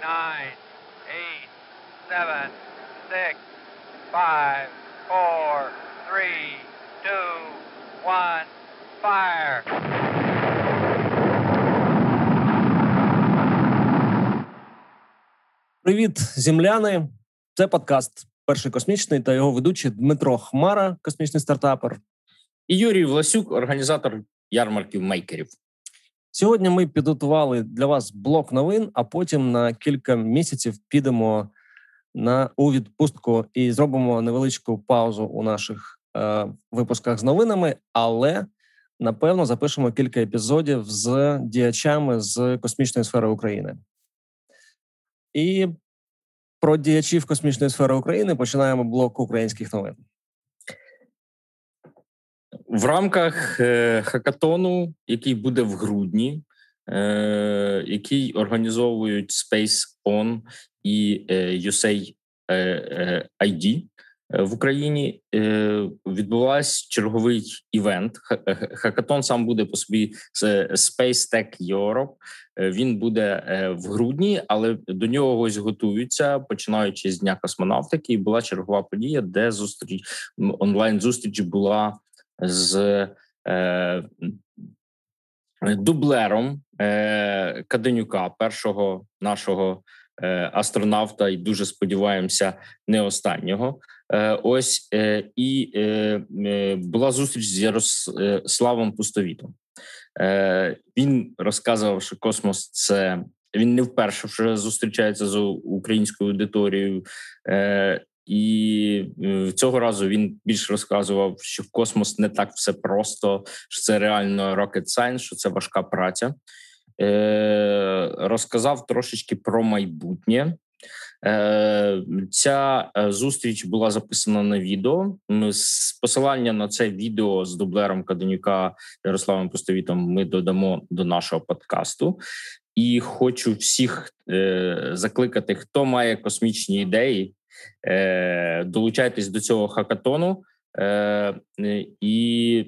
nine, eight, seven, six, five, four, three, two, one, fire. Привіт, земляни! Це подкаст Перший космічний та його ведучий Дмитро Хмара, космічний стартапер. І Юрій Власюк, організатор ярмарків мейкерів. Сьогодні ми підготували для вас блок новин, а потім на кілька місяців підемо на у відпустку і зробимо невеличку паузу у наших е, випусках з новинами, але напевно запишемо кілька епізодів з діячами з космічної сфери України. І про діячів космічної сфери України починаємо блок українських новин. В рамках е, хакатону, який буде в грудні, е, який організовують Space On і е, USAID ID в Україні, відбувався черговий івент. Хакатон сам буде по собі Space Tech Europe. Він буде в грудні, але до нього ось готуються, починаючи з дня космонавтики. І була чергова подія, де зустріч онлайн зустріч була з е, дублером е, Каденюка, першого нашого е, астронавта, і дуже сподіваємося, не останнього. Е, ось е, і е, е була зустріч з Ярославом Пустовітом. Е, Він розказував, що космос це. Він не вперше вже зустрічається з українською аудиторією, е, і е, цього разу він більш розказував, що космос не так все просто, що це реально rocket science, що це важка праця. Е, Розказав трошечки про майбутнє. Е, Ця е, зустріч була записана на відео. Посилання на це відео з дублером Каденюка Ярославом Пустовітом ми додамо до нашого подкасту. І хочу всіх е, закликати, хто має космічні ідеї. Е, долучайтесь до цього хакатону е, і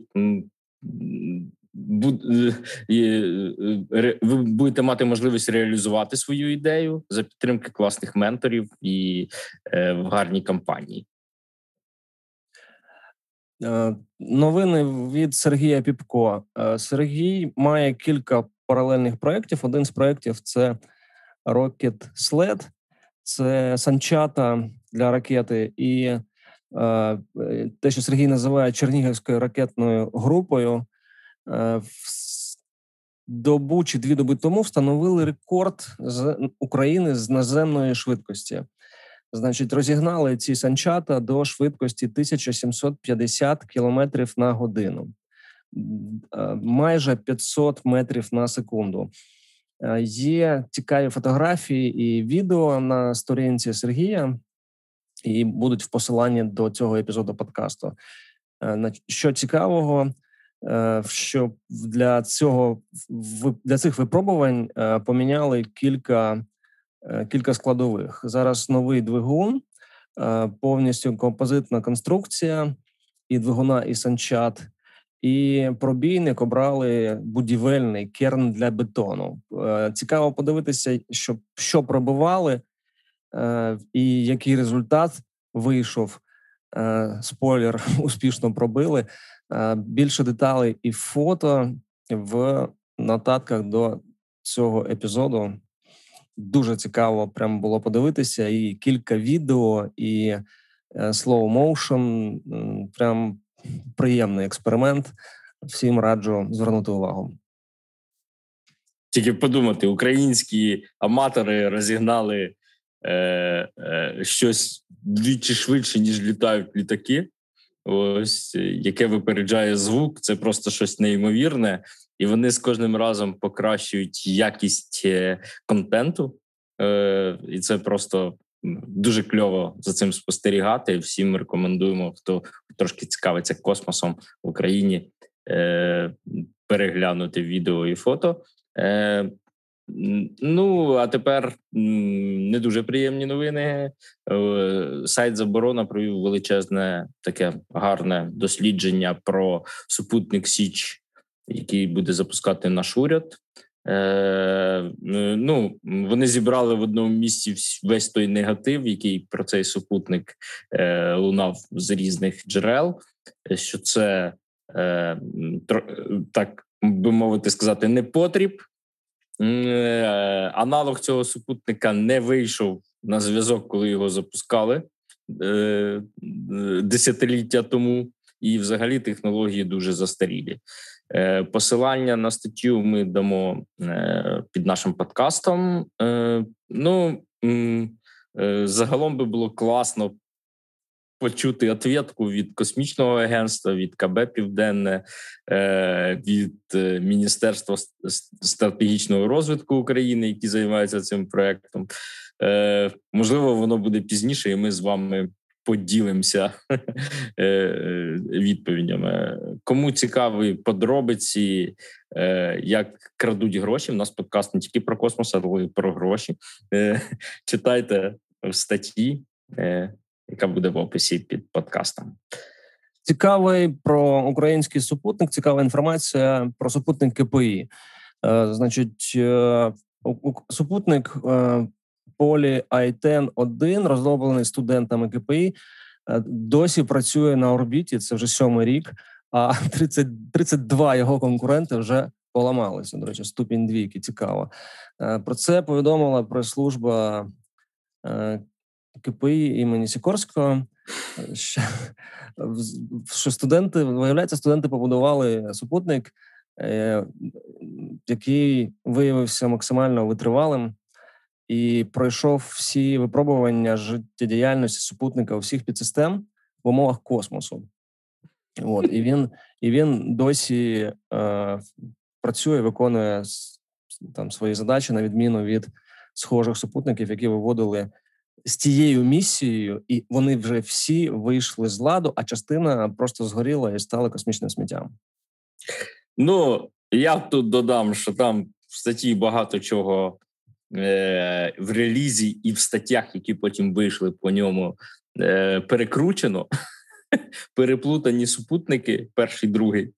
ви будете мати можливість реалізувати свою ідею за підтримки класних менторів і е, в гарній кампанії. Новини від Сергія Піпко. Сергій має кілька паралельних проєктів. Один з проєктів це Rocket Sled, це санчата для ракети, і е, те, що Сергій називає Чернігівською ракетною групою, е, в добу чи дві доби тому встановили рекорд з України з наземної швидкості. Значить, розігнали ці санчата до швидкості 1750 км на годину, е, майже 500 метрів на секунду. Е, є цікаві фотографії і відео на сторінці Сергія, і будуть в посиланні до цього епізоду подкасту. Е, що цікавого, е, що для цього для цих випробувань поміняли кілька кілька складових. Зараз новий двигун, повністю композитна конструкція і двигуна і санчат і пробійник обрали будівельний керн для бетону. Е, цікаво подивитися, що що пробували, е, і який результат вийшов. Е, спойлер успішно пробили. Більше деталей і фото в нотатках до цього епізоду. Дуже цікаво прямо було подивитися. І кілька відео, і slow motion. Прям приємний експеримент. Всім раджу звернути увагу. Тільки подумати, українські аматори розігнали е, е, щось двічі швидше, ніж літають літаки. Ось яке випереджає звук, це просто щось неймовірне, і вони з кожним разом покращують якість е, контенту, Е, і це просто Дуже кльово за цим спостерігати. Всім рекомендуємо, хто трошки цікавиться космосом в Україні, е, переглянути відео і фото. Е, Ну а тепер не дуже приємні новини. Е, сайт заборона провів величезне таке гарне дослідження про супутник Січ, який буде запускати наш уряд. Е, ну, Вони зібрали в одному місці весь той негатив, який про цей супутник е, лунав з різних джерел. Що це е, так би мовити сказати, не потріб. Е, аналог цього супутника не вийшов на зв'язок, коли його запускали е, десятиліття тому, і взагалі технології дуже застарілі. Е, посилання на статтю ми дамо під нашим подкастом. Ну загалом би було класно почути ответку від космічного агентства, від КБ Південне, е, від е, Міністерства стратегічного розвитку України, які займаються цим проектом. Е, можливо, воно буде пізніше, і ми з вами поділимося відповідями. Кому цікаві подробиці, як крадуть гроші. У нас подкаст не тільки про космос, але й про гроші. Читайте в статті яка буде в описі під подкастом. Цікавий про український супутник. Цікава інформація про супутник КПІ. Е, значить, е, супутник е, полі Айтен 1 розроблений студентами КПІ. Досі працює на орбіті. Це вже сьомий рік. А 30, 32 його конкуренти вже поламалися. До речі, ступінь двійки. Цікаво. Про це повідомила прес-служба КПІ імені Сікорського, що, студенти виявляється, студенти побудували супутник, е, який виявився максимально витривалим і пройшов всі випробування життєдіяльності супутника усіх підсистем в умовах космосу. От і він і він досі е, працює, виконує там свої задачі на відміну від схожих супутників, які виводили з тією місією, і вони вже всі вийшли з ладу, а частина просто згоріла і стала космічним сміттям. Ну я тут додам, що там в статті багато чого в релізі і в статтях, які потім вийшли по ньому, е, перекручено. Переплутані супутники, перший другий.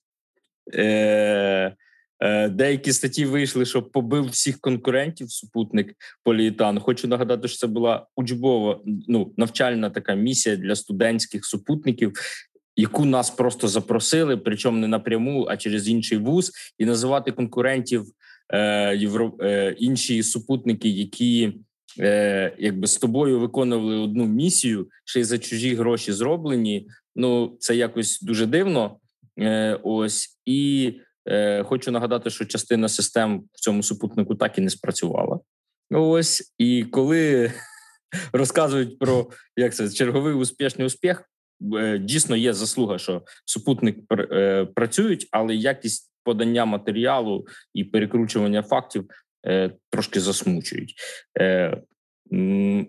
Е, Е, деякі статті вийшли, що побив всіх конкурентів супутник Поліетан. Хочу нагадати, що це була учбова ну навчальна така місія для студентських супутників. Яку нас просто запросили, причому не напряму, а через інший вуз, і називати конкурентів е, євро, е, інші супутники, які е, якби з тобою виконували одну місію, ще й за чужі гроші зроблені. Ну це якось дуже дивно. Е, Ось і Е, хочу нагадати, що частина систем в цьому супутнику так і не спрацювала. Ось і коли розказують про як це черговий успішний успіх, е, дійсно є заслуга, що супутник е, працюють, але якість подання матеріалу і перекручування фактів трошки засмучують.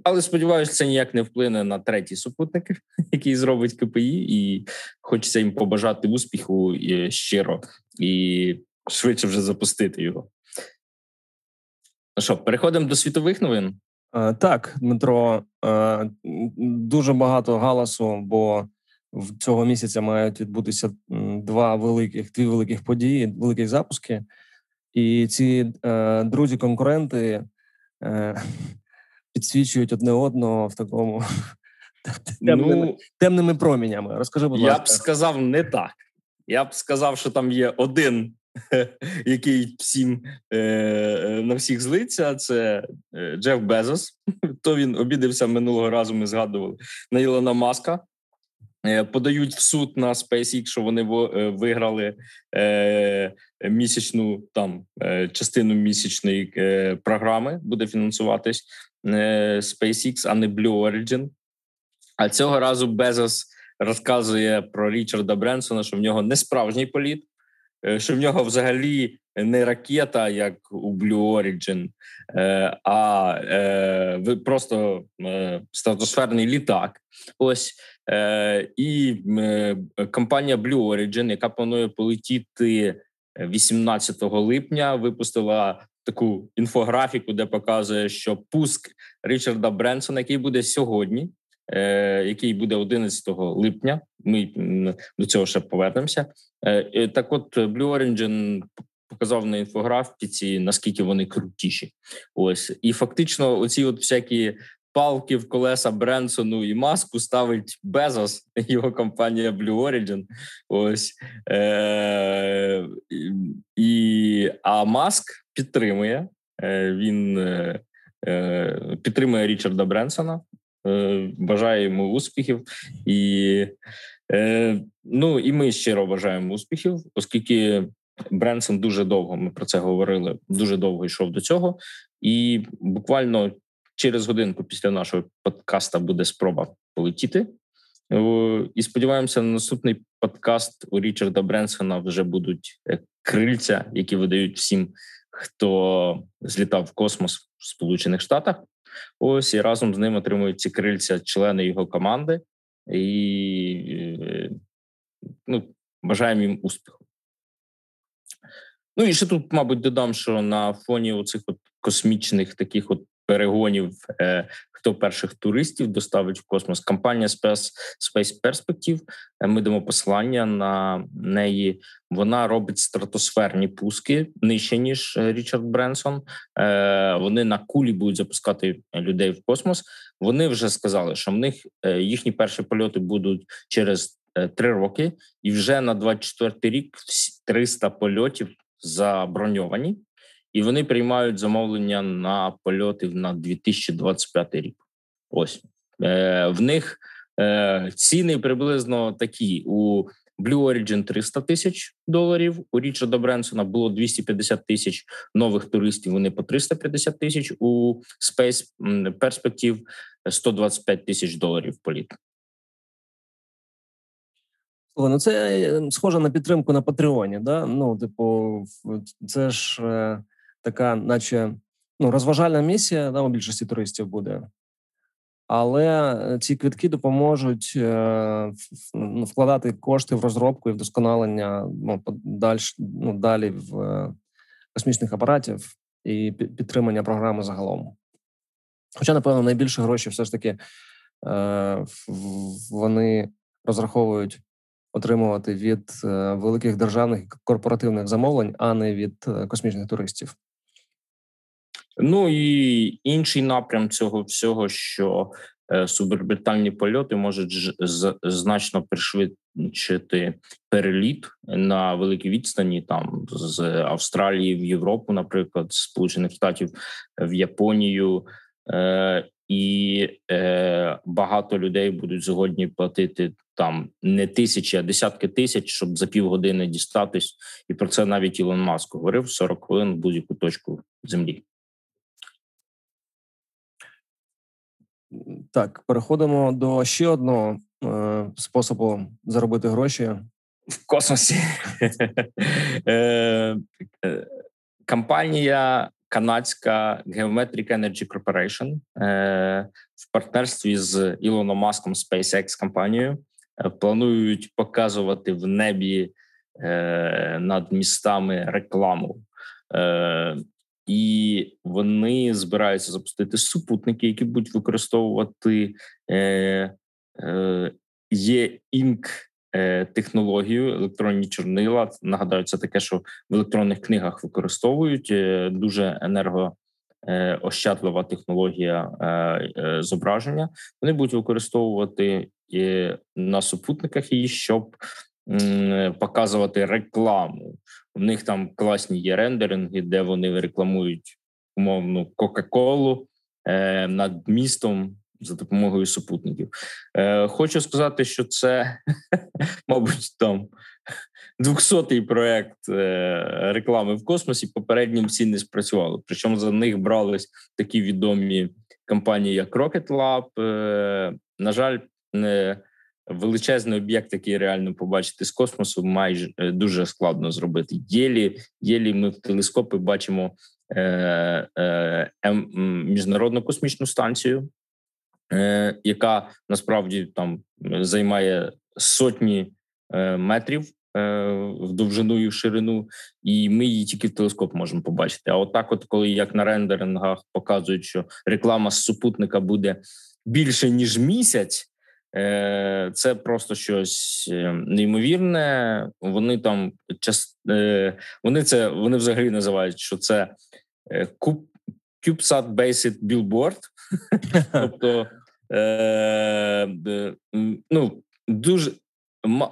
Але сподіваюся, це ніяк не вплине на третій супутник, який зробить КПІ, і хочеться їм побажати успіху і щиро і швидше вже запустити його. Ну що, переходимо до світових новин. Так, Дмитро, дуже багато галасу, бо в цього місяця мають відбутися два великих дві великих події, великих запуски. І ці е, друзі-конкуренти е, підсвічують одне одного в такому темними, ну, темними промінями. Розкажи, будь ласка. Я б сказав не так. Я б сказав, що там є один, який всім е, е, на всіх злиться. Це е, Джеф Безос. То він обідався минулого разу. Ми згадували на Ілона Маска. Подають в суд на SpaceX, що вони виграли е, місячну там е, частину місячної е, програми, буде фінансуватись SpaceX, а не Blue Origin. А цього разу Безос розказує про Річарда Бренсона, що в нього не справжній політ, е, що в нього взагалі не ракета, як у Blue Origin, е, а е, просто стратосферний літак. Ось і компанія Blue Origin, яка планує полетіти 18 липня, випустила. Таку інфографіку, де показує, що пуск Річарда Бренсона, який буде сьогодні, Е, який буде 11 липня. Ми до цього ще повернемося. Е, так, от Blue Origin показав на інфографіці, наскільки вони крутіші. Ось і фактично, оці от всякі палки в колеса Бренсону і маску ставить Безос, його компанія Blue Origin. Ось е- і а Маск підтримує. Е- Він е- е- підтримує Річарда Бренсона. Е, бажаю йому успіхів і е, ну і ми щиро бажаємо успіхів, оскільки Бренсон дуже довго ми про це говорили. Дуже довго йшов до цього, і буквально через годинку після нашого подкаста буде спроба полетіти. І сподіваємося, на наступний подкаст у Річарда Бренсона вже будуть е, крильця, які видають всім, хто злітав в космос в Сполучених Штатах. Ось і разом з ним отримують ці крильця члени його команди, і е, ну, бажаємо їм успіху. Ну і ще тут, мабуть, додам, що на фоні оцих от космічних таких от перегонів, е, хто перших туристів доставить в космос. Компанія Space, Space Perspective, е, Ми дамо посилання на неї. Вона робить стратосферні пуски нижче ніж е, Річард Бренсон. Вони на кулі будуть запускати людей в космос. Вони вже сказали, що в них їхні перші польоти будуть через три роки, і вже на 24 рік 300 польотів заброньовані і вони приймають замовлення на польоти на 2025 рік. Ось е, в них е, ціни приблизно такі у Blue Origin 300 тисяч доларів. У Річарда Бренсона було 250 тисяч нових туристів. Вони по 350 тисяч. У Space Perspective 125 тисяч доларів політ. Ну, це е, схоже на підтримку на Патреоні. Да? Ну, типу, це ж е, така, наче ну, розважальна місія да, у більшості туристів буде. Але е, ці квитки допоможуть е, ну, вкладати кошти в розробку і вдосконалення ну, далі, ну, далі в е, космічних апаратів і підтримання програми загалом. Хоча, напевно, найбільше гроші все ж таки е, вони розраховують отримувати від е, великих державних корпоративних замовлень, а не від е, космічних туристів. Ну і інший напрям цього всього, що е, суборбітальні польоти можуть ж, з, значно пришвидшити переліт на великій відстані, там з Австралії в Європу, наприклад, з Сполучених Штатів в Японію, е, і е, багато людей будуть згодні платити там не тисячі, а десятки тисяч, щоб за півгодини дістатись. І про це навіть Ілон Маск говорив 40 хвилин в будь-яку точку землі. Так, переходимо до ще одного е, способу заробити гроші в космосі. Е, е, компанія канадська Geometric Energy Corporation е, в партнерстві з Ілоном Маском SpaceX компанією планують показувати в небі над містами рекламу і вони збираються запустити супутники, які будуть використовувати е, е, є інк е, технологію, електронні чорнила. Нагадаю, це таке, що в електронних книгах використовують е, дуже енергоощадлива е, технологія зображення. Вони будуть використовувати на супутниках її, щоб показувати рекламу. У них там класні є рендеринги, де вони рекламують умовну Кока-Колу е, над містом за допомогою супутників. Е, Хочу сказати, що це, мабуть, там 200-й проект е, реклами в космосі. Попереднім всі не спрацювали. Причому за них брались такі відомі компанії, як Rocket Lab. Е, На жаль, не величезний об'єкт, який реально побачити з космосу, майже е, дуже складно зробити. Єлі єлі ми в телескопи бачимо е, е, е, міжнародну космічну станцію, е, яка насправді там займає сотні е, метрів. Е, в довжину і в ширину, і ми її тільки в телескоп можемо побачити. А отак, от, коли як на рендерингах показують, що реклама з супутника буде більше ніж місяць, це просто щось е, неймовірне. Вони там час вони це вони взагалі називають, що це CubeSat Based Billboard. Тобто ну, дуже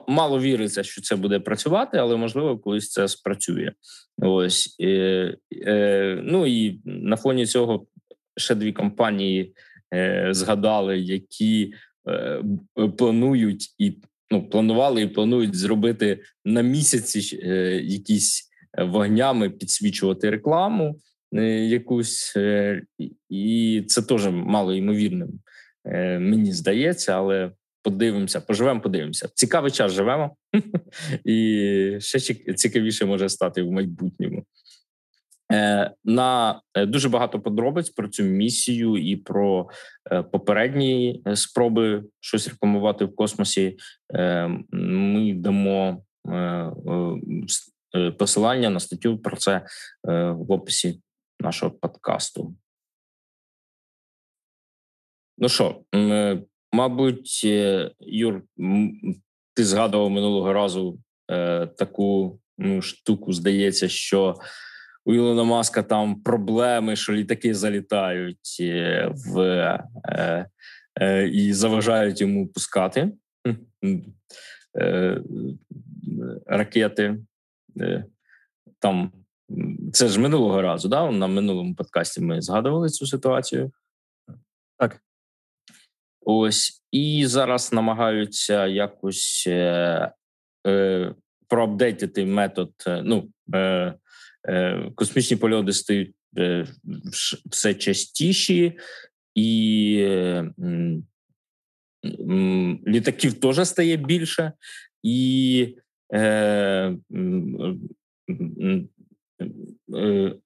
мало віриться, що це буде працювати, але можливо колись це спрацює. Ось ну і на фоні цього ще дві компанії згадали, які Е, планують і ну планували і планують зробити на місяці е, якісь вогнями підсвічувати рекламу е, якусь, і це теж мало ймовірним. Мені здається, але подивимося, поживемо, подивимося. Цікавий час живемо, і ще цікавіше може стати в майбутньому. Е, на е, дуже багато подробиць про цю місію і про е, попередні спроби щось рекламувати в космосі. Ми дамо посилання на статтю про це в описі нашого подкасту. Ну що, мабуть, Юр, ти згадував минулого разу таку ну, штуку, здається, що у Ілона Маска там проблеми, що літаки залітають е, в е, е, і заважають йому пускати е, ракети. Е, там це ж минулого разу, да? На минулому подкасті ми згадували цю ситуацію. Так. Ось і зараз намагаються якось е, е, проапдейтити метод. Е, ну, Е, космічні польоти стають е, все частіші, і літаків теж стає більше, і е,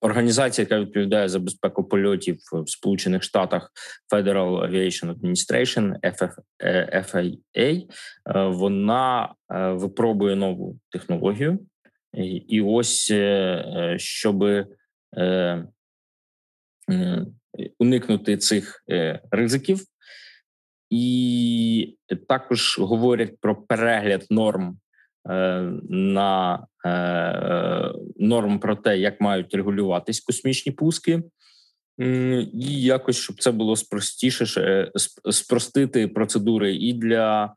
Організація, яка відповідає за безпеку польотів в Сполучених Штатах Federal Aviation Administration, FAA, вона випробує нову технологію, і ось е, е, щоб е, уникнути цих ризиків, і також говорять про перегляд норм на норм про те, як мають регулюватись космічні пуски. І якось щоб це було спростіше спростити процедури і для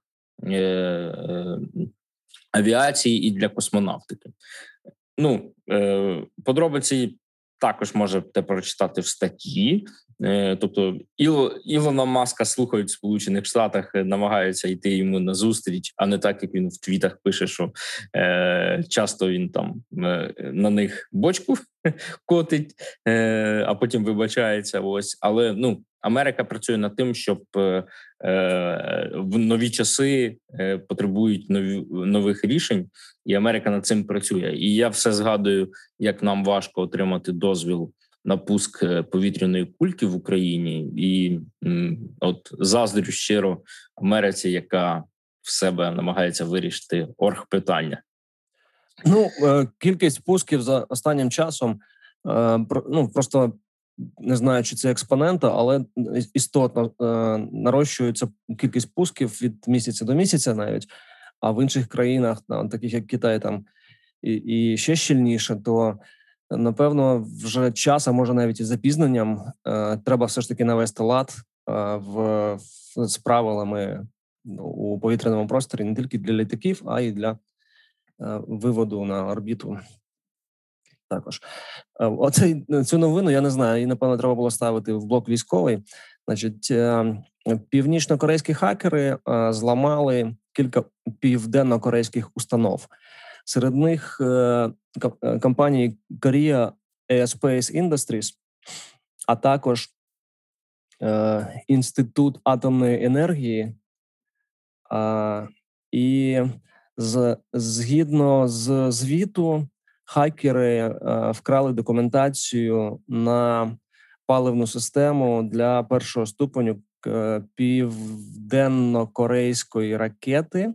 авіації і для космонавтики. Ну е, подробиці також можете прочитати в статті. Е, тобто, Іло, Ілона Маска слухають в Сполучених Штатах, е, намагаються йти йому на зустріч, а не так як він в твітах пише, що е, часто він там е, на них бочку котить, е, а потім вибачається. Ось, але ну Америка працює над тим, щоб е, е, в нові часи потребують нові нових рішень, і Америка над цим працює. І я все згадую, як нам важко отримати дозвіл на пуск повітряної кульки в Україні, і от заздрю щиро Америці, яка в себе намагається вирішити орг питання. Ну кількість пусків за останнім часом ну просто не знаю, чи це експонента, але істотно е, нарощується кількість пусків від місяця до місяця, навіть а в інших країнах, таких як Китай, там і ще щільніше, то напевно вже час, а може навіть із запізненням, е, треба все ж таки навести лад е, в, з правилами ну, у повітряному просторі не тільки для літаків, а й для е, виводу на орбіту також. Е, оцей е, цю новину я не знаю. Її, напевно, треба було ставити в блок військовий. Значить, північно-корейські хакери зламали кілька південно-корейських установ. Серед них компанії Korea Aerospace Industries, а також Інститут атомної енергії. І згідно з звіту, хакери е, вкрали документацію на паливну систему для першого ступеню е, південно-корейської ракети, е,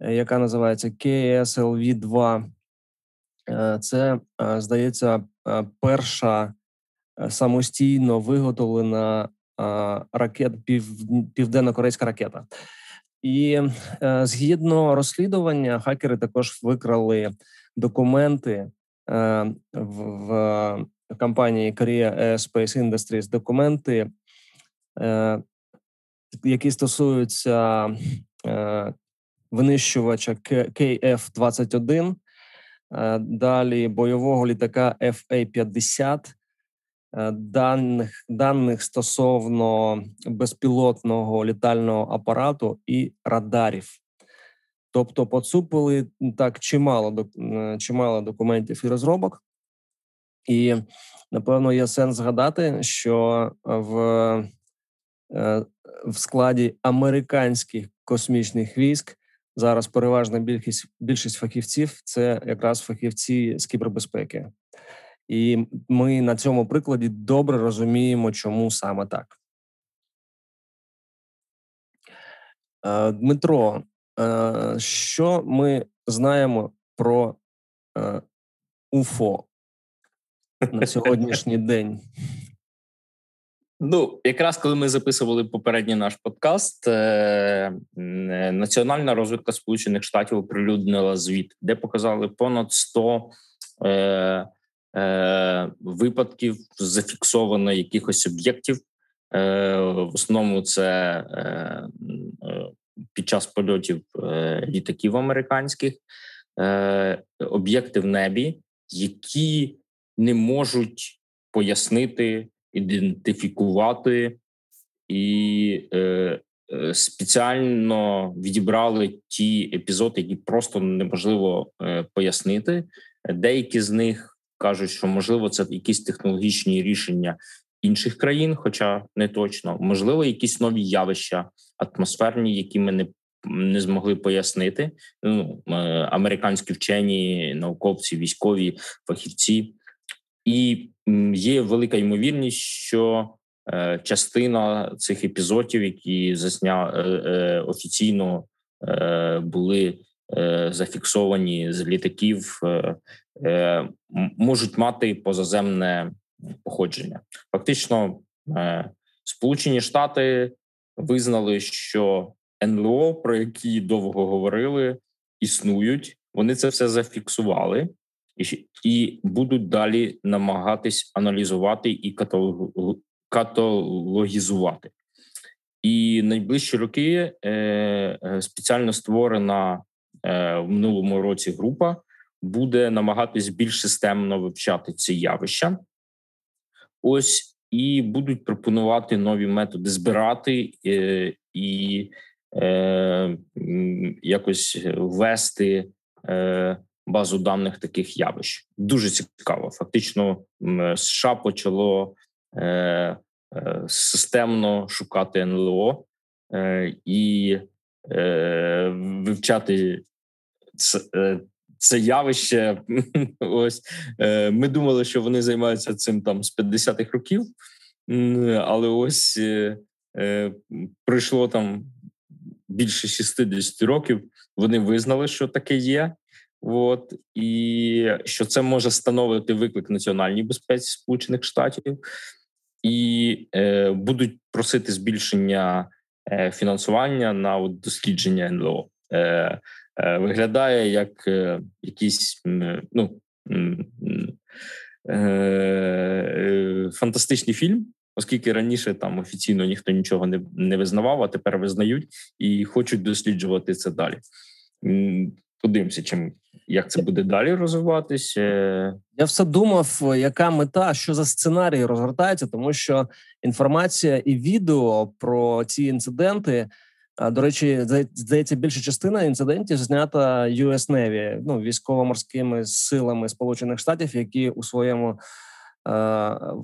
яка називається kslv 2 Це здається перша самостійно виготовлена ракет південно-корейська ракета. І е, згідно розслідування, хакери також викрали документи е, в, компанії Korea Aerospace Industries, документи, е, які стосуються винищувача KF-21, е, далі бойового літака FA-50, Е, даних даних стосовно безпілотного літального апарату і радарів. Тобто, поцупили так чимало чимало документів і розробок, і напевно є сенс згадати, що в е, в складі американських космічних військ зараз переважна більшість більшість фахівців це якраз фахівці з кібербезпеки. І ми на цьому прикладі добре розуміємо, чому саме так. Е, Дмитро, е, що ми знаємо про е, УФО на сьогоднішній день? Ну, якраз коли ми записували попередній наш подкаст, Національна розвідка Сполучених Штатів оприлюднила звіт, де показали понад 100 Е, випадків зафіксовано якихось об'єктів. Е, в основному це е, під час польотів літаків американських об'єкти в небі, які не можуть пояснити, ідентифікувати і спеціально відібрали ті епізоди, які просто неможливо пояснити. Деякі з них кажуть, що можливо це якісь технологічні рішення інших країн, хоча не точно, можливо, якісь нові явища атмосферні, які ми не не змогли пояснити. Ну е, американські вчені, науковці, військові фахівці, і є велика ймовірність, що е, частина цих епізодів, які засня е, е, офіційно були зафіксовані з літаків можуть мати позаземне походження. Фактично, Сполучені Штати визнали, що НЛО, про які довго говорили, існують. Вони це все зафіксували і і будуть далі намагатись аналізувати і каталогізувати. І найближчі роки е, е, спеціально створена е, в минулому році група, буде намагатись більш системно вивчати ці явища. Ось і будуть пропонувати нові методи збирати е, і е, якось ввести е, базу даних таких явищ. Дуже цікаво. Фактично, США почало е, е, системно шукати НЛО е, і е, вивчати е, це явище. Ось е, ми думали, що вони займаються цим там з 50-х років, але ось е, е, пройшло там більше 60 років. Вони визнали, що таке є. От і що це може становити виклик національній безпеці Сполучених Штатів, і е, будуть просити збільшення е, фінансування на от, дослідження НЛО. Е, Е, виглядає як е, якийсь ну, е, фантастичний фільм, оскільки раніше там офіційно ніхто нічого не не визнавав, а тепер визнають і хочуть досліджувати це далі. Подивимося, чим як це буде далі розвиватися. Я все думав, яка мета, що за сценарій розгортається, тому що інформація і відео про ці інциденти до речі, здається, більша частина інцидентів знята US Navy, ну військово-морськими силами Сполучених Штатів, які у своєму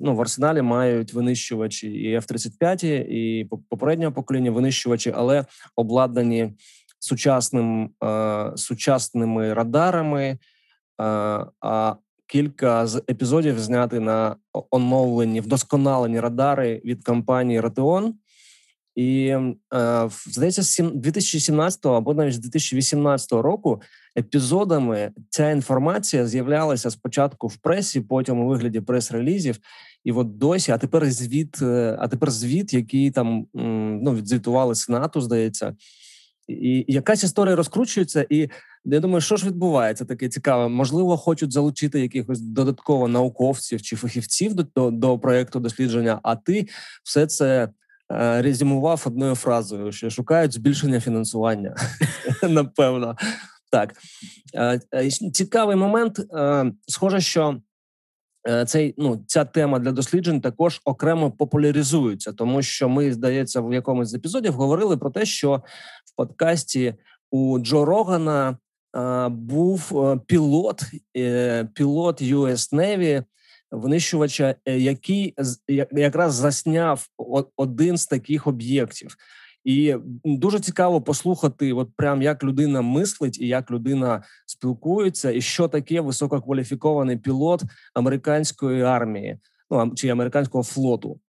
ну в арсеналі мають винищувачі і F-35, і попереднього покоління винищувачі, але обладнані сучасним сучасними радарами. А кілька з епізодів зняти на оновлені вдосконалені радари від компанії Ратеон. І здається, з 2017 або навіть з 2018 року епізодами ця інформація з'являлася спочатку в пресі, потім у вигляді прес-релізів, і от досі, а тепер звіт, е, а тепер звіт, який там ну, відзвітували Сенату, здається, і якась історія розкручується, і я думаю, що ж відбувається таке цікаве. Можливо, хочуть залучити якихось додатково науковців чи фахівців до до, до проекту дослідження. А ти все це е, резюмував одною фразою: що шукають збільшення фінансування. Напевно, так е, е, цікавий момент. Е, схоже, що. Е, цей ну ця тема для досліджень також окремо популяризується, тому що ми здається в якомусь з епізодів говорили про те, що в подкасті у Джо Рогана а, був е, пілот, е, пілот US Navy, винищувача, який якраз засняв один з таких об'єктів. І дуже цікаво послухати, от прям як людина мислить і як людина спілкується, і що таке висококваліфікований пілот американської армії, ну чи американського флоту.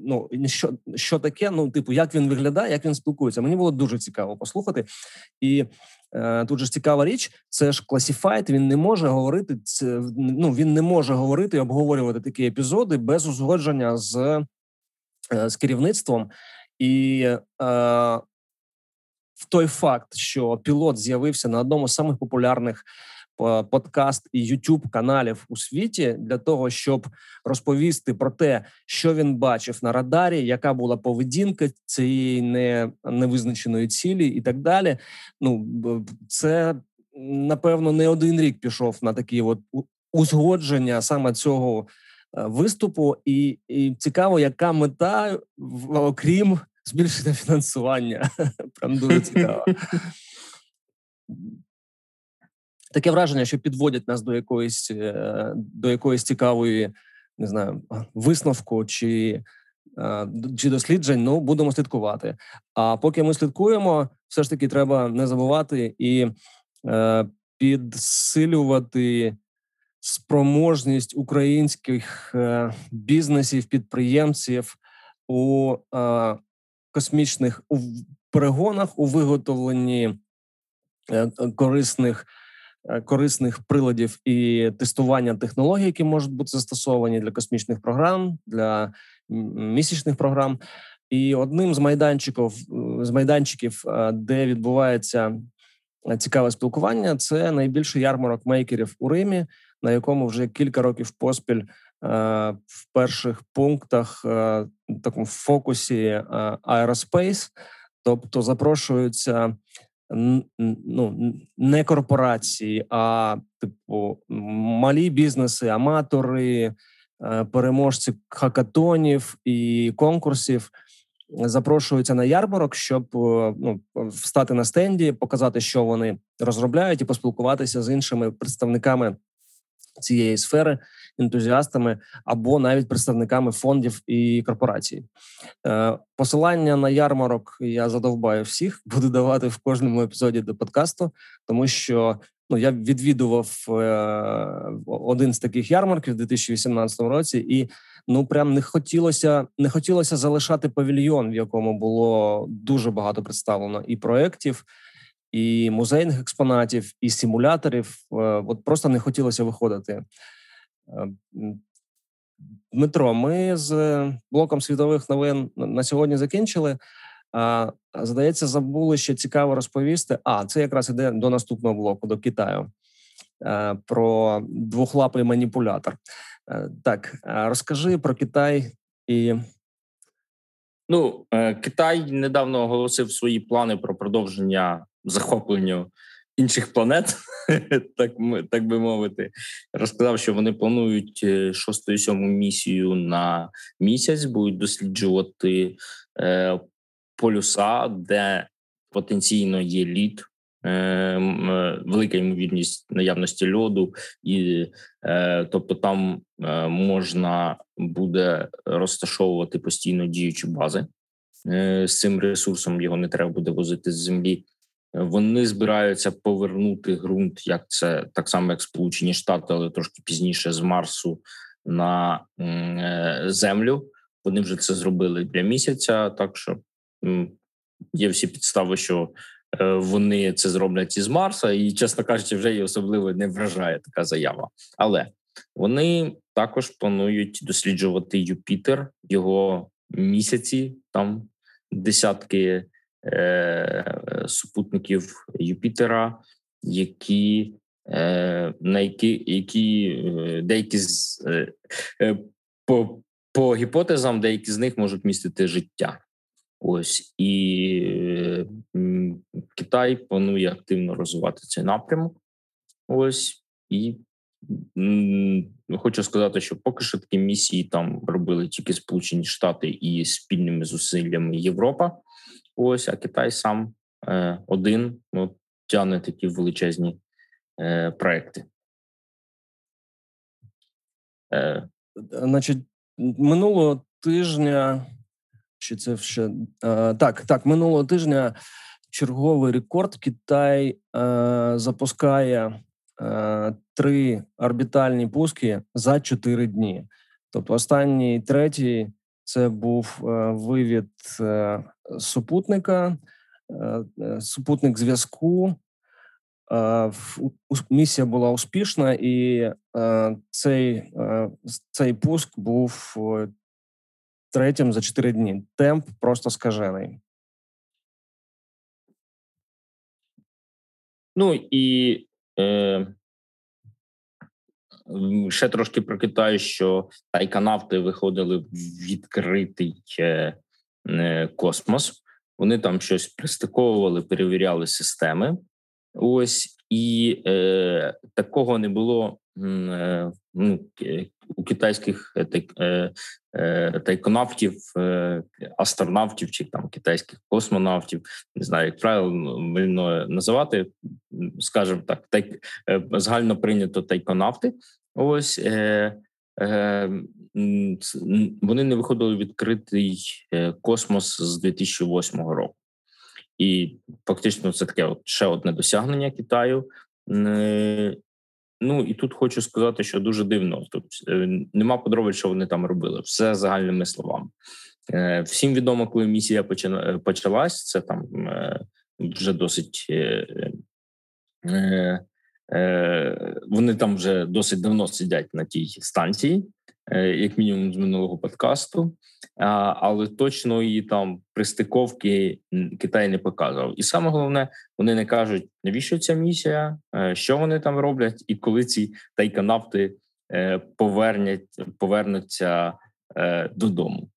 Ну що що таке? Ну, типу, як він виглядає, як він спілкується. Мені було дуже цікаво послухати. І е, тут же цікава річ, це ж classified. Він не може говорити. Це ну він не може говорити і обговорювати такі епізоди без узгодження з, е, з керівництвом. І е, в той факт, що пілот з'явився на одному з самих популярних е, подкаст і youtube каналів у світі для того, щоб розповісти про те, що він бачив на радарі, яка була поведінка цієї не, невизначеної цілі, і так далі. Ну це напевно не один рік пішов на такі от узгодження саме цього. Е, виступу, і і цікаво, яка мета окрім збільшення фінансування. Прям дуже цікаво. Таке враження, що підводять нас до якоїсь е, до якоїсь цікавої, не знаю, висновку чи е, чи досліджень. Ну будемо слідкувати. А поки ми слідкуємо, все ж таки треба не забувати і е, підсилювати спроможність українських е, бізнесів, підприємців у е, космічних перегонах у виготовленні е, корисних корисних приладів і тестування технологій, які можуть бути застосовані для космічних програм, для місячних програм. І одним з майданчиків з майданчиків, де відбувається цікаве спілкування, це найбільший ярмарок мейкерів у Римі, на якому вже кілька років поспіль е, в перших пунктах е, такому фокусі е, Aerospace, тобто запрошуються ну, не корпорації, а типу малі бізнеси, аматори, переможці хакатонів і конкурсів. Запрошуються на ярмарок, щоб ну встати на стенді, показати, що вони розробляють, і поспілкуватися з іншими представниками цієї сфери ентузіастами або навіть представниками фондів і корпорацій. Е, посилання на ярмарок я задовбаю всіх, буду давати в кожному епізоді до подкасту, тому що ну я відвідував е, один з таких ярмарків у 2018 році, і ну прям не хотілося не хотілося залишати павільйон, в якому було дуже багато представлено і проєктів, і музейних експонатів, і симуляторів. Е, от просто не хотілося виходити. Е, Дмитро, ми з блоком світових новин на сьогодні закінчили. Здається, забули ще цікаво розповісти. А це якраз іде до наступного блоку, до Китаю е, про двохлапий маніпулятор. Так, розкажи про Китай і. Ну, Китай недавно оголосив свої плани про продовження захопленню інших планет, так так би мовити, розказав, що вони планують е, шосту і сьому місію на місяць, будуть досліджувати е, полюса, де потенційно є лід. Е, е, велика ймовірність наявності льоду, і тобто там можна буде розташовувати постійно діючі бази з цим ресурсом. Його не треба буде возити з землі. Вони збираються повернути ґрунт, як це так само, як Сполучені Штати, але трошки пізніше з Марсу на е, землю. Вони вже це зробили для місяця. Так що є всі підстави, що вони це зроблять із Марса, і, чесно кажучи, вже і особливо не вражає така заява. Але вони також планують досліджувати Юпітер, його місяці, там десятки е, супутників Юпітера, які е, на які які е, деякі з е, е, по, по гіпотезам, деякі з них можуть містити життя. Ось і е, Китай планує активно розвивати цей напрямок. Ось і Хочу сказати, що поки що такі місії там робили тільки Сполучені Штати і спільними зусиллями Європа. Ось а Китай сам е, один ну, тягне такі величезні е, проекти. Е. Значить, минулого тижня чи це ще так, так, минулого тижня черговий рекорд Китай е, запускає. Е, три орбітальні пуски за чотири дні. Тобто, останній третій це був вивід супутника, супутник зв'язку. Місія була успішна, і цей цей пуск був третім за чотири дні. Темп просто скажений. Ну і Е, Ще трошки про Китай, що тайканавти виходили в відкритий е, космос. Вони там щось пристиковували, перевіряли системи. Ось і е, такого не було е, ну, у китайських е, е, тайконавтів, астронавтів чи там китайських космонавтів. Не знаю, як правильно називати, скажімо так, тай, загально прийнято тайконавти. Ось е, е, вони не виходили в відкритий космос з 2008 року. І фактично це таке от ще одне досягнення Китаю. Ну і тут хочу сказати, що дуже дивно. Тут е, нема подробиць, що вони там робили. Все загальними словами. Е, всім відомо, коли місія почалась, це там е, вже досить. Вони там вже досить давно сидять на тій станції, як мінімум з минулого подкасту, але точно її там пристиковки Китай не показував. І саме головне, вони не кажуть, навіщо ця місія, е, що вони там роблять, і коли ці тайканавти е, повернять, повернуться е, додому.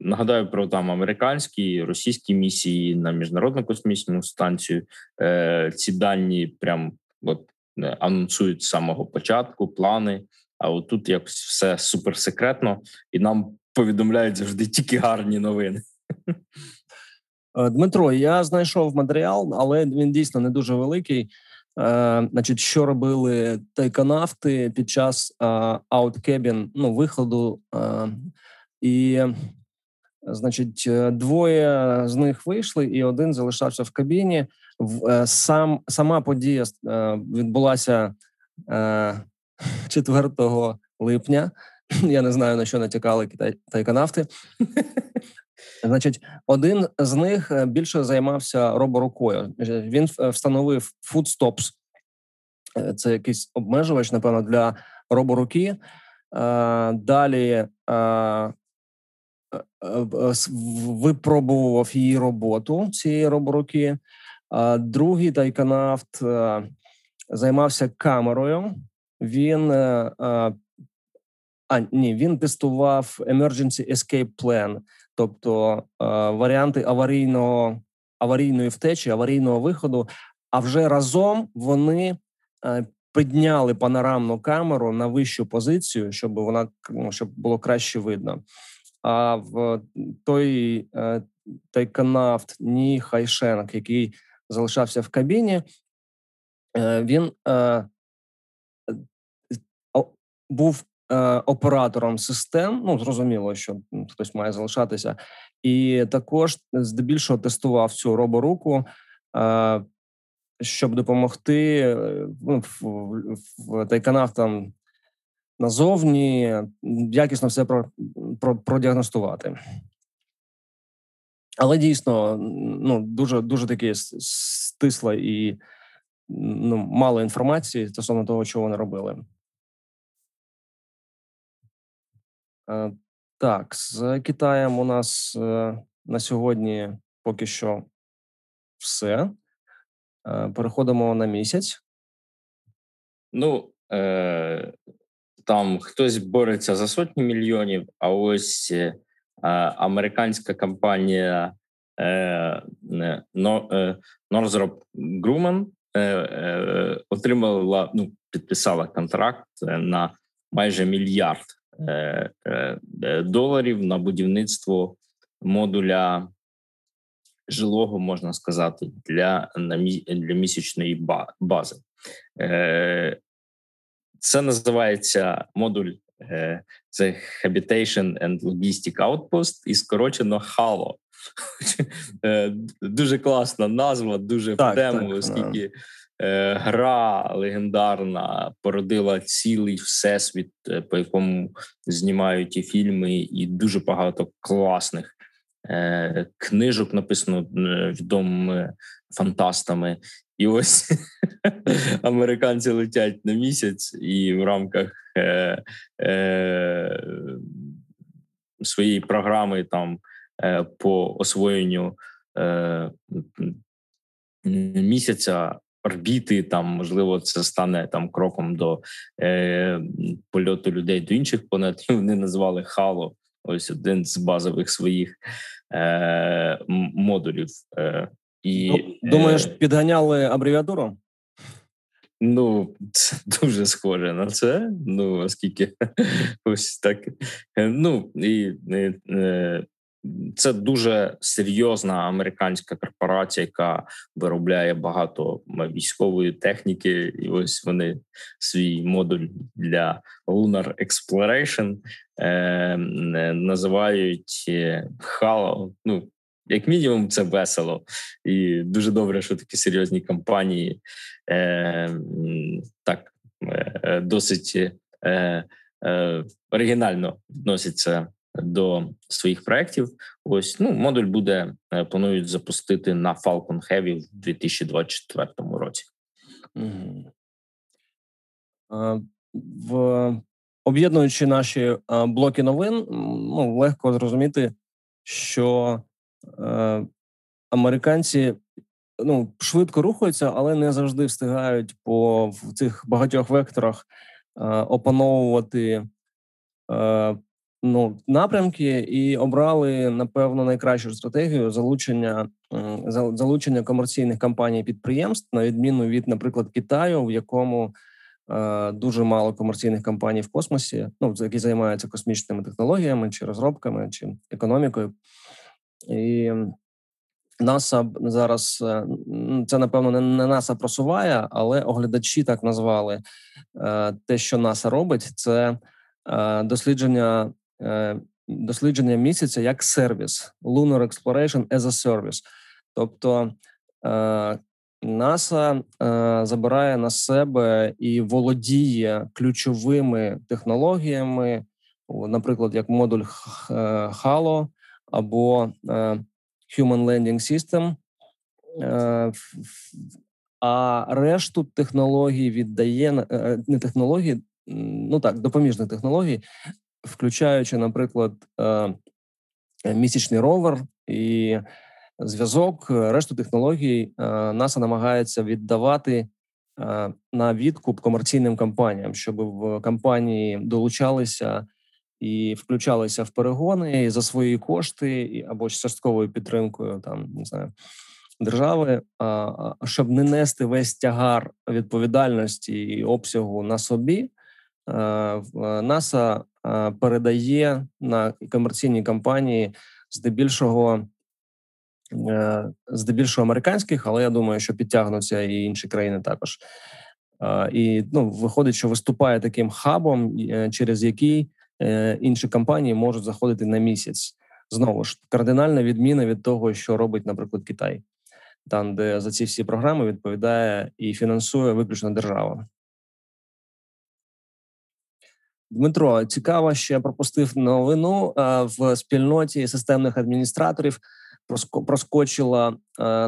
Нагадаю про там американські російські місії на міжнародну космічну станцію. Ці дані прям от анонсують з самого початку плани. А отут якось все суперсекретно, і нам повідомляють завжди тільки гарні новини. Е, Дмитро, я знайшов матеріал, але він дійсно не дуже великий. Е, Значить, що робили тайконавти під час ауткебін, ну виходу, е, і значить, двоє з них вийшли, і один залишався в кабіні. Е, сам сама подія е, відбулася 4 липня. Я не знаю на що натякали китай тайконавти. Значить, один з них е, більше займався роборукою. Він встановив footstops. Е, це якийсь обмежувач, напевно, для роборуки. Е, далі випробував її роботу цієї роборуки. Другий тайконавт займався камерою. Він а ні, він тестував Emergency Escape Plan, тобто е, варіанти аварійного аварійної втечі, аварійного виходу. А вже разом вони е, підняли панорамну камеру на вищу позицію, щоб вона ну, щоб було краще видно. А в той е, тайконавт Ні Хайшенк, який залишався в кабіні, е, він е, був Е, оператором систем. Ну зрозуміло, що хтось має залишатися, і також здебільшого тестував цю роборуку, щоб допомогти ну, в тайканавтам назовні якісно все про, про продіагностувати. Але дійсно ну, дуже дуже таке стисла і ну, мало інформації стосовно того, що вони робили. Е, так, з Китаєм у нас е, на сьогодні поки що все. Е, переходимо на місяць. Ну, там хтось бореться за сотні мільйонів, а ось е, американська компанія е, Northrop Grumman е, е, отримала, ну, підписала контракт на майже мільярд е, е, доларів на будівництво модуля жилого, можна сказати, для для місячної бази. Е, це називається модуль е, це Habitation and Logistic Outpost і скорочено HALO. Е, дуже класна назва, дуже так, в тему, так, оскільки е, гра легендарна породила цілий всесвіт, по якому знімають і фільми, і дуже багато класних книжок написано е, відомими фантастами, і ось американці летять на місяць, і в рамках е, е, своєї програми там е, по освоєнню е, місяця. Орбіти там можливо це стане там кроком до е, польоту людей до інших планет. Вони назвали Хало Ось один з базових своїх е, модулів. Е, і, Думаєш, е, підганяли абревіатуру? Ну, це дуже схоже на це. Ну, оскільки ось так. Е, ну і е, це дуже серйозна американська корпорація, яка виробляє багато військової техніки, і ось вони свій модуль для Lunar Exploration е, називають Halo. Е, ну як мінімум, це весело, і дуже добре, що такі серйозні компанії е, так е, досить е, е, оригінально відносяться до своїх проєктів. Ось ну модуль буде е, планують запустити на Falcon Heavy в 2024 році. В об'єднуючи наші блоки новин, ну легко зрозуміти, що е, американці ну швидко рухаються, але не завжди встигають по в цих багатьох векторах е, опановувати ну напрямки і обрали напевно найкращу стратегію залучення залучення комерційних компаній підприємств на відміну від, наприклад, Китаю, в якому е, дуже мало комерційних компаній в космосі, ну які займаються космічними технологіями чи розробками, чи економікою. І НАСА зараз е, це напевно не НАСА просуває, але оглядачі так назвали е, те, що НАСА робить, це дослідження дослідження місяця як сервіс Lunar Exploration as a Service. Тобто е, НАСА е, забирає на себе і володіє ключовими технологіями, наприклад, як модуль HALO або Human Landing System. А решту технологій віддає не технології, ну так, допоміжних технологій включаючи, наприклад, е, місячний ровер і зв'язок, решту технологій е, НАСА намагається віддавати е, на відкуп комерційним компаніям, щоб в компанії долучалися і включалися в перегони за свої кошти або з частковою підтримкою, там не знаю. Держави, щоб не нести весь тягар відповідальності і обсягу на собі, НАСА передає на комерційні компанії здебільшого е, здебільшого американських, але я думаю, що підтягнуться і інші країни також. І ну, виходить, що виступає таким хабом, е, через який е, інші компанії можуть заходити на місяць. Знову ж кардинальна відміна від того, що робить, наприклад, Китай, там де за ці всі програми відповідає і фінансує виключно держава. Дмитро, цікаво, що я пропустив новину в спільноті системних адміністраторів. проскочила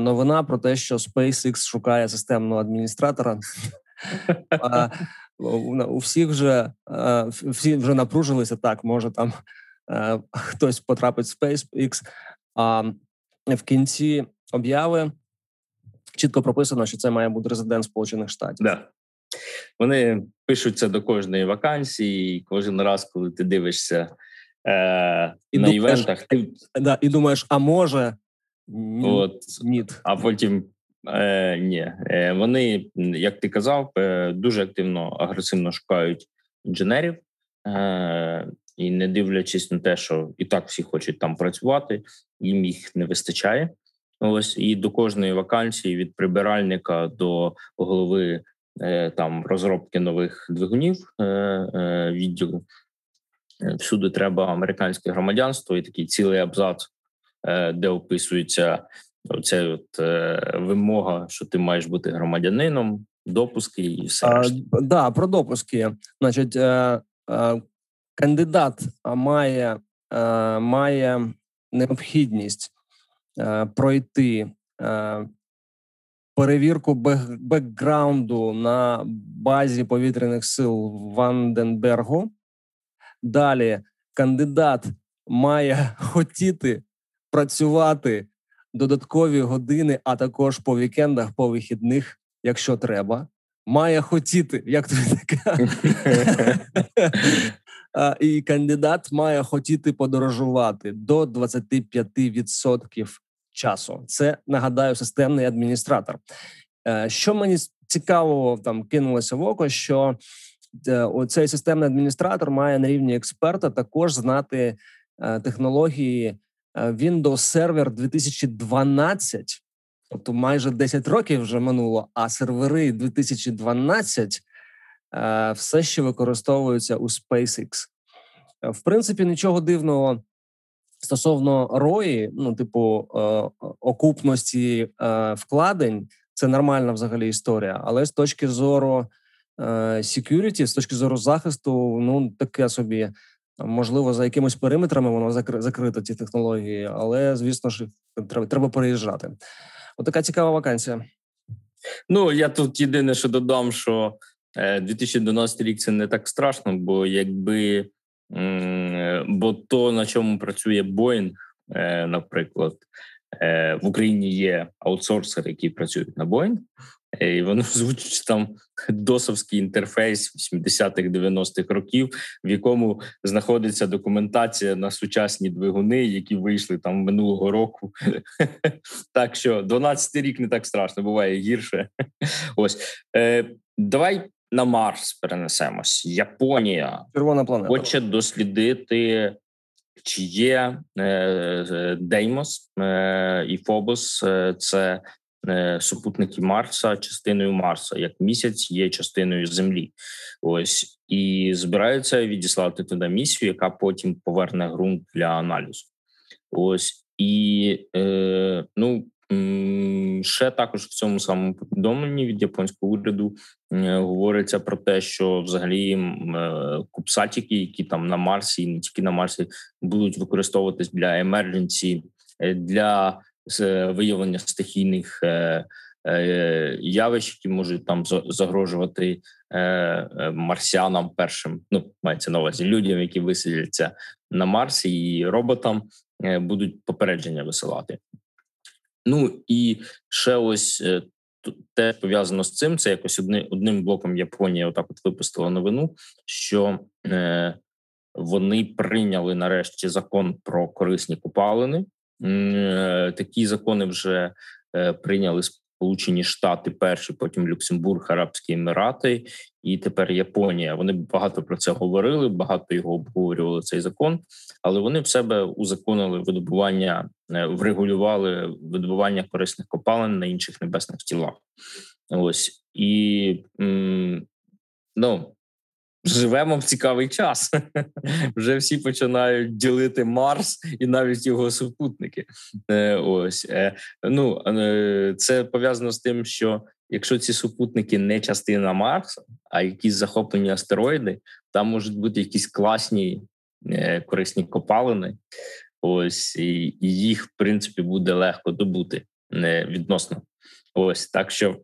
новина про те, що SpaceX шукає системного адміністратора. У всіх вже всі вже напружилися так. Може там хтось потрапить в SpaceX, а в кінці обяви чітко прописано, що це має бути резидент Сполучених Штатів. Да. Вони пишуться до кожної вакансії, і кожен раз, коли ти дивишся е, і на думаєш, івентах, ти да, і думаєш, а може ні, От, ні. а потім е, ні. Е, Вони, як ти казав, е, дуже активно агресивно шукають інженерів. Е, і не дивлячись на те, що і так всі хочуть там працювати, їм їх не вистачає. Ось і до кожної вакансії від прибиральника до голови е, там розробки нових двигунів е, е, відділу. Е, всюди треба американське громадянство і такий цілий абзац, е, де описується оця от е, вимога, що ти маєш бути громадянином, допуски і все. А, да, про допуски. Значить, е, е, кандидат має, е, має необхідність е, пройти е, перевірку бекграунду на базі повітряних сил Ванденбергу. Далі кандидат має хотіти працювати додаткові години, а також по вікендах, по вихідних, якщо треба. Має хотіти, як тобі таке? і кандидат має хотіти подорожувати до 25% часу. Це нагадаю системний адміністратор. Е, що мені цікаво там кинулося в око, що е, цей системний адміністратор має на рівні експерта також знати е, технології Windows Server 2012, тобто майже 10 років вже минуло, а сервери 2012 все ще використовуються у SpaceX. В принципі, нічого дивного стосовно рої, ну, типу, окупності вкладень, це нормальна взагалі історія. Але з точки зору security, з точки зору захисту, ну таке собі. Можливо, за якимись периметрами воно закрито ці технології, але звісно ж треба треба переїжджати. Отака цікава вакансія. Ну я тут єдине, що додам, що 2012 е, рік це не так страшно, бо якби бо то на чому працює Боїнг, е, наприклад, е, в Україні є аутсорсери, які працюють на Боїнг, і вони звучить там досовський інтерфейс 80-х, 90-х років, в якому знаходиться документація на сучасні двигуни, які вийшли там минулого року. Так що 12-й рік не так страшно, буває гірше. Ось давай на Марс перенесемось. Японія Червона планета. хоче дослідити, чи є е, Деймос е, і Фобос. Е, це е, супутники Марса, частиною Марса, як місяць є частиною Землі. Ось і збираються відіслати туди місію, яка потім поверне ґрунт для аналізу. Ось і е, ну Ще також в цьому самому повідомленні від японського уряду говориться про те, що взагалі е, купсатіки, які там на Марсі, і не тільки на Марсі, будуть використовуватись для емердженсі, е, для виявлення стихійних е, явищ, які можуть там загрожувати марсіанам першим. Ну мається на увазі людям, які виселяться на Марсі, і роботам будуть попередження висилати. Ну і ще ось е, те пов'язано з цим. Це якось одни, одним блоком Японія отак от випустила новину, що е, вони прийняли нарешті закон про корисні копалини. Е, Такі закони вже е, прийняли Сполучені Штати, перші, потім Люксембург, Арабські Емірати, і тепер Японія. Вони багато про це говорили, багато його обговорювали цей закон, але вони в себе узаконили видобування, е, врегулювали видобування корисних копалин на інших небесних тілах. Ось і ну живемо в цікавий час. Вже всі починають ділити Марс і навіть його супутники. Е, ось е, ну е, це пов'язано з тим, що якщо ці супутники не частина Марса, а якісь захоплені астероїди, там можуть бути якісь класні корисні копалини. Ось і їх, в принципі, буде легко добути відносно. Ось так що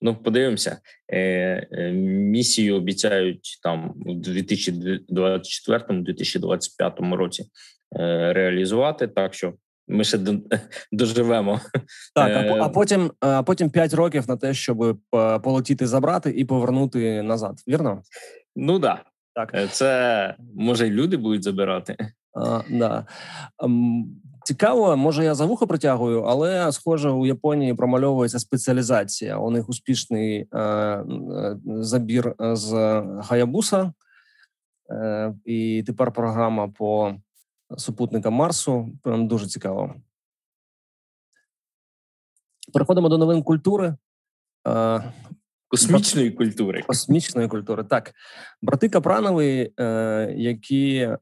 ну подивимося. Місію обіцяють там у 2024-2025 році реалізувати. Так що ми ще доживемо. Так, а, а потім а потім 5 років на те, щоб полетіти забрати і повернути назад. Вірно? Ну да. Так, це може й люди будуть забирати. А, да. Цікаво, може я за вухо притягую, але схоже у Японії промальовується спеціалізація. У них успішний е, е забір з Хаябуса, е, і тепер програма по супутникам Марсу. Прям дуже цікаво. Переходимо до новин культури. Е, Космічної культури. Космічної культури. Так, брати Капранови, е, які е,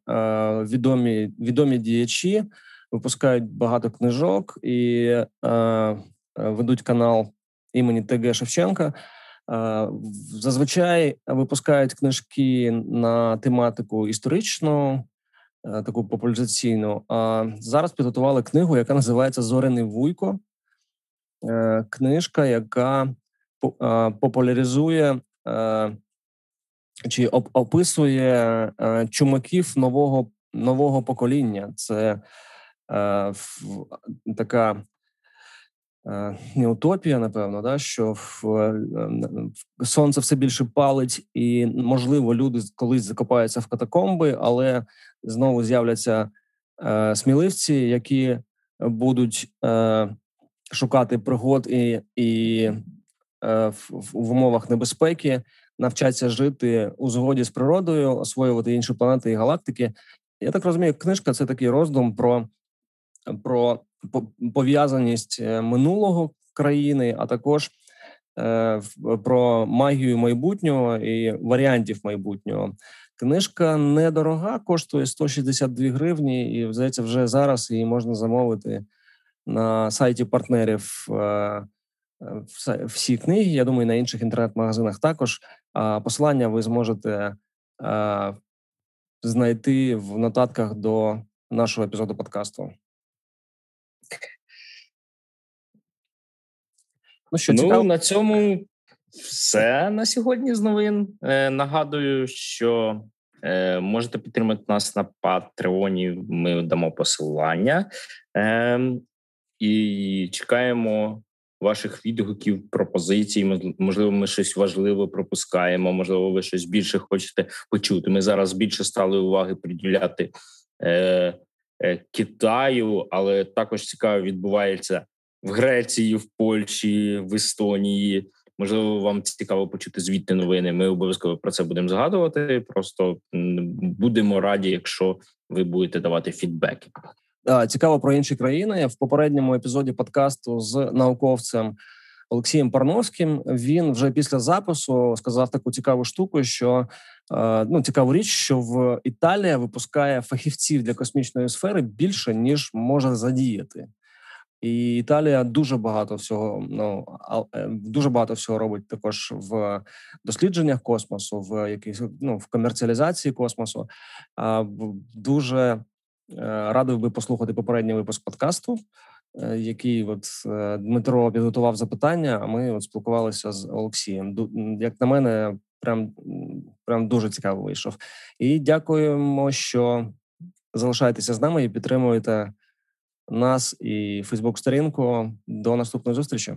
відомі відомі діячі, випускають багато книжок і е, ведуть канал імені ТГ Шевченка. Зазвичай випускають книжки на тематику історичну, таку популяризаційну. А зараз підготували книгу, яка називається Зорений Вуйко. Книжка, яка популяризує чи описує чумаків нового нового покоління. Це така не утопія, напевно, да, що в, сонце все більше палить, і можливо, люди колись закопаються в катакомби, але знову з'являться е, сміливці, які будуть е, шукати пригод і і е, в, в умовах небезпеки, навчаться жити у згоді з природою, освоювати інші планети і галактики. Я так розумію, книжка це такий роздум про про пов'язаність е, минулого країни, а також е, про магію майбутнього і варіантів майбутнього. Книжка недорога, коштує 162 гривні, і здається, вже зараз її можна замовити на сайті партнерів. Е, всі книги, я думаю, на інших інтернет-магазинах також. А посилання ви зможете знайти в нотатках до нашого епізоду подкасту. Ну що ну, на цьому все на сьогодні з новин. Е, Нагадую, що е, можете підтримати нас на Патреоні. Ми дамо посилання е, і чекаємо ваших відгуків, пропозицій. Можливо, ми щось важливе пропускаємо. Можливо, ви щось більше хочете почути. Ми зараз більше стали уваги приділяти. Е, е Китаю, але також цікаво відбувається в Греції, в Польщі, в Естонії. Можливо, вам цікаво почути звідти новини. Ми обов'язково про це будемо згадувати. Просто будемо раді, якщо ви будете давати фідбеки. Цікаво про інші країни в попередньому епізоді подкасту з науковцем Олексієм Парновським. Він вже після запису сказав таку цікаву штуку, що ну цікаву річ, що в Італія випускає фахівців для космічної сфери більше ніж може задіяти. І Італія дуже багато всього. Ну е, дуже багато всього робить також в дослідженнях космосу, в якійсь ну в комерціалізації космосу. Дуже радив би послухати попередній випуск подкасту, е, який от Дмитро підготував запитання. А ми от спілкувалися з Олексієм. Як на мене, прям прям дуже цікаво вийшов. І дякуємо, що залишаєтеся з нами і підтримуєте нас і Фейсбук-сторінку. До наступної зустрічі.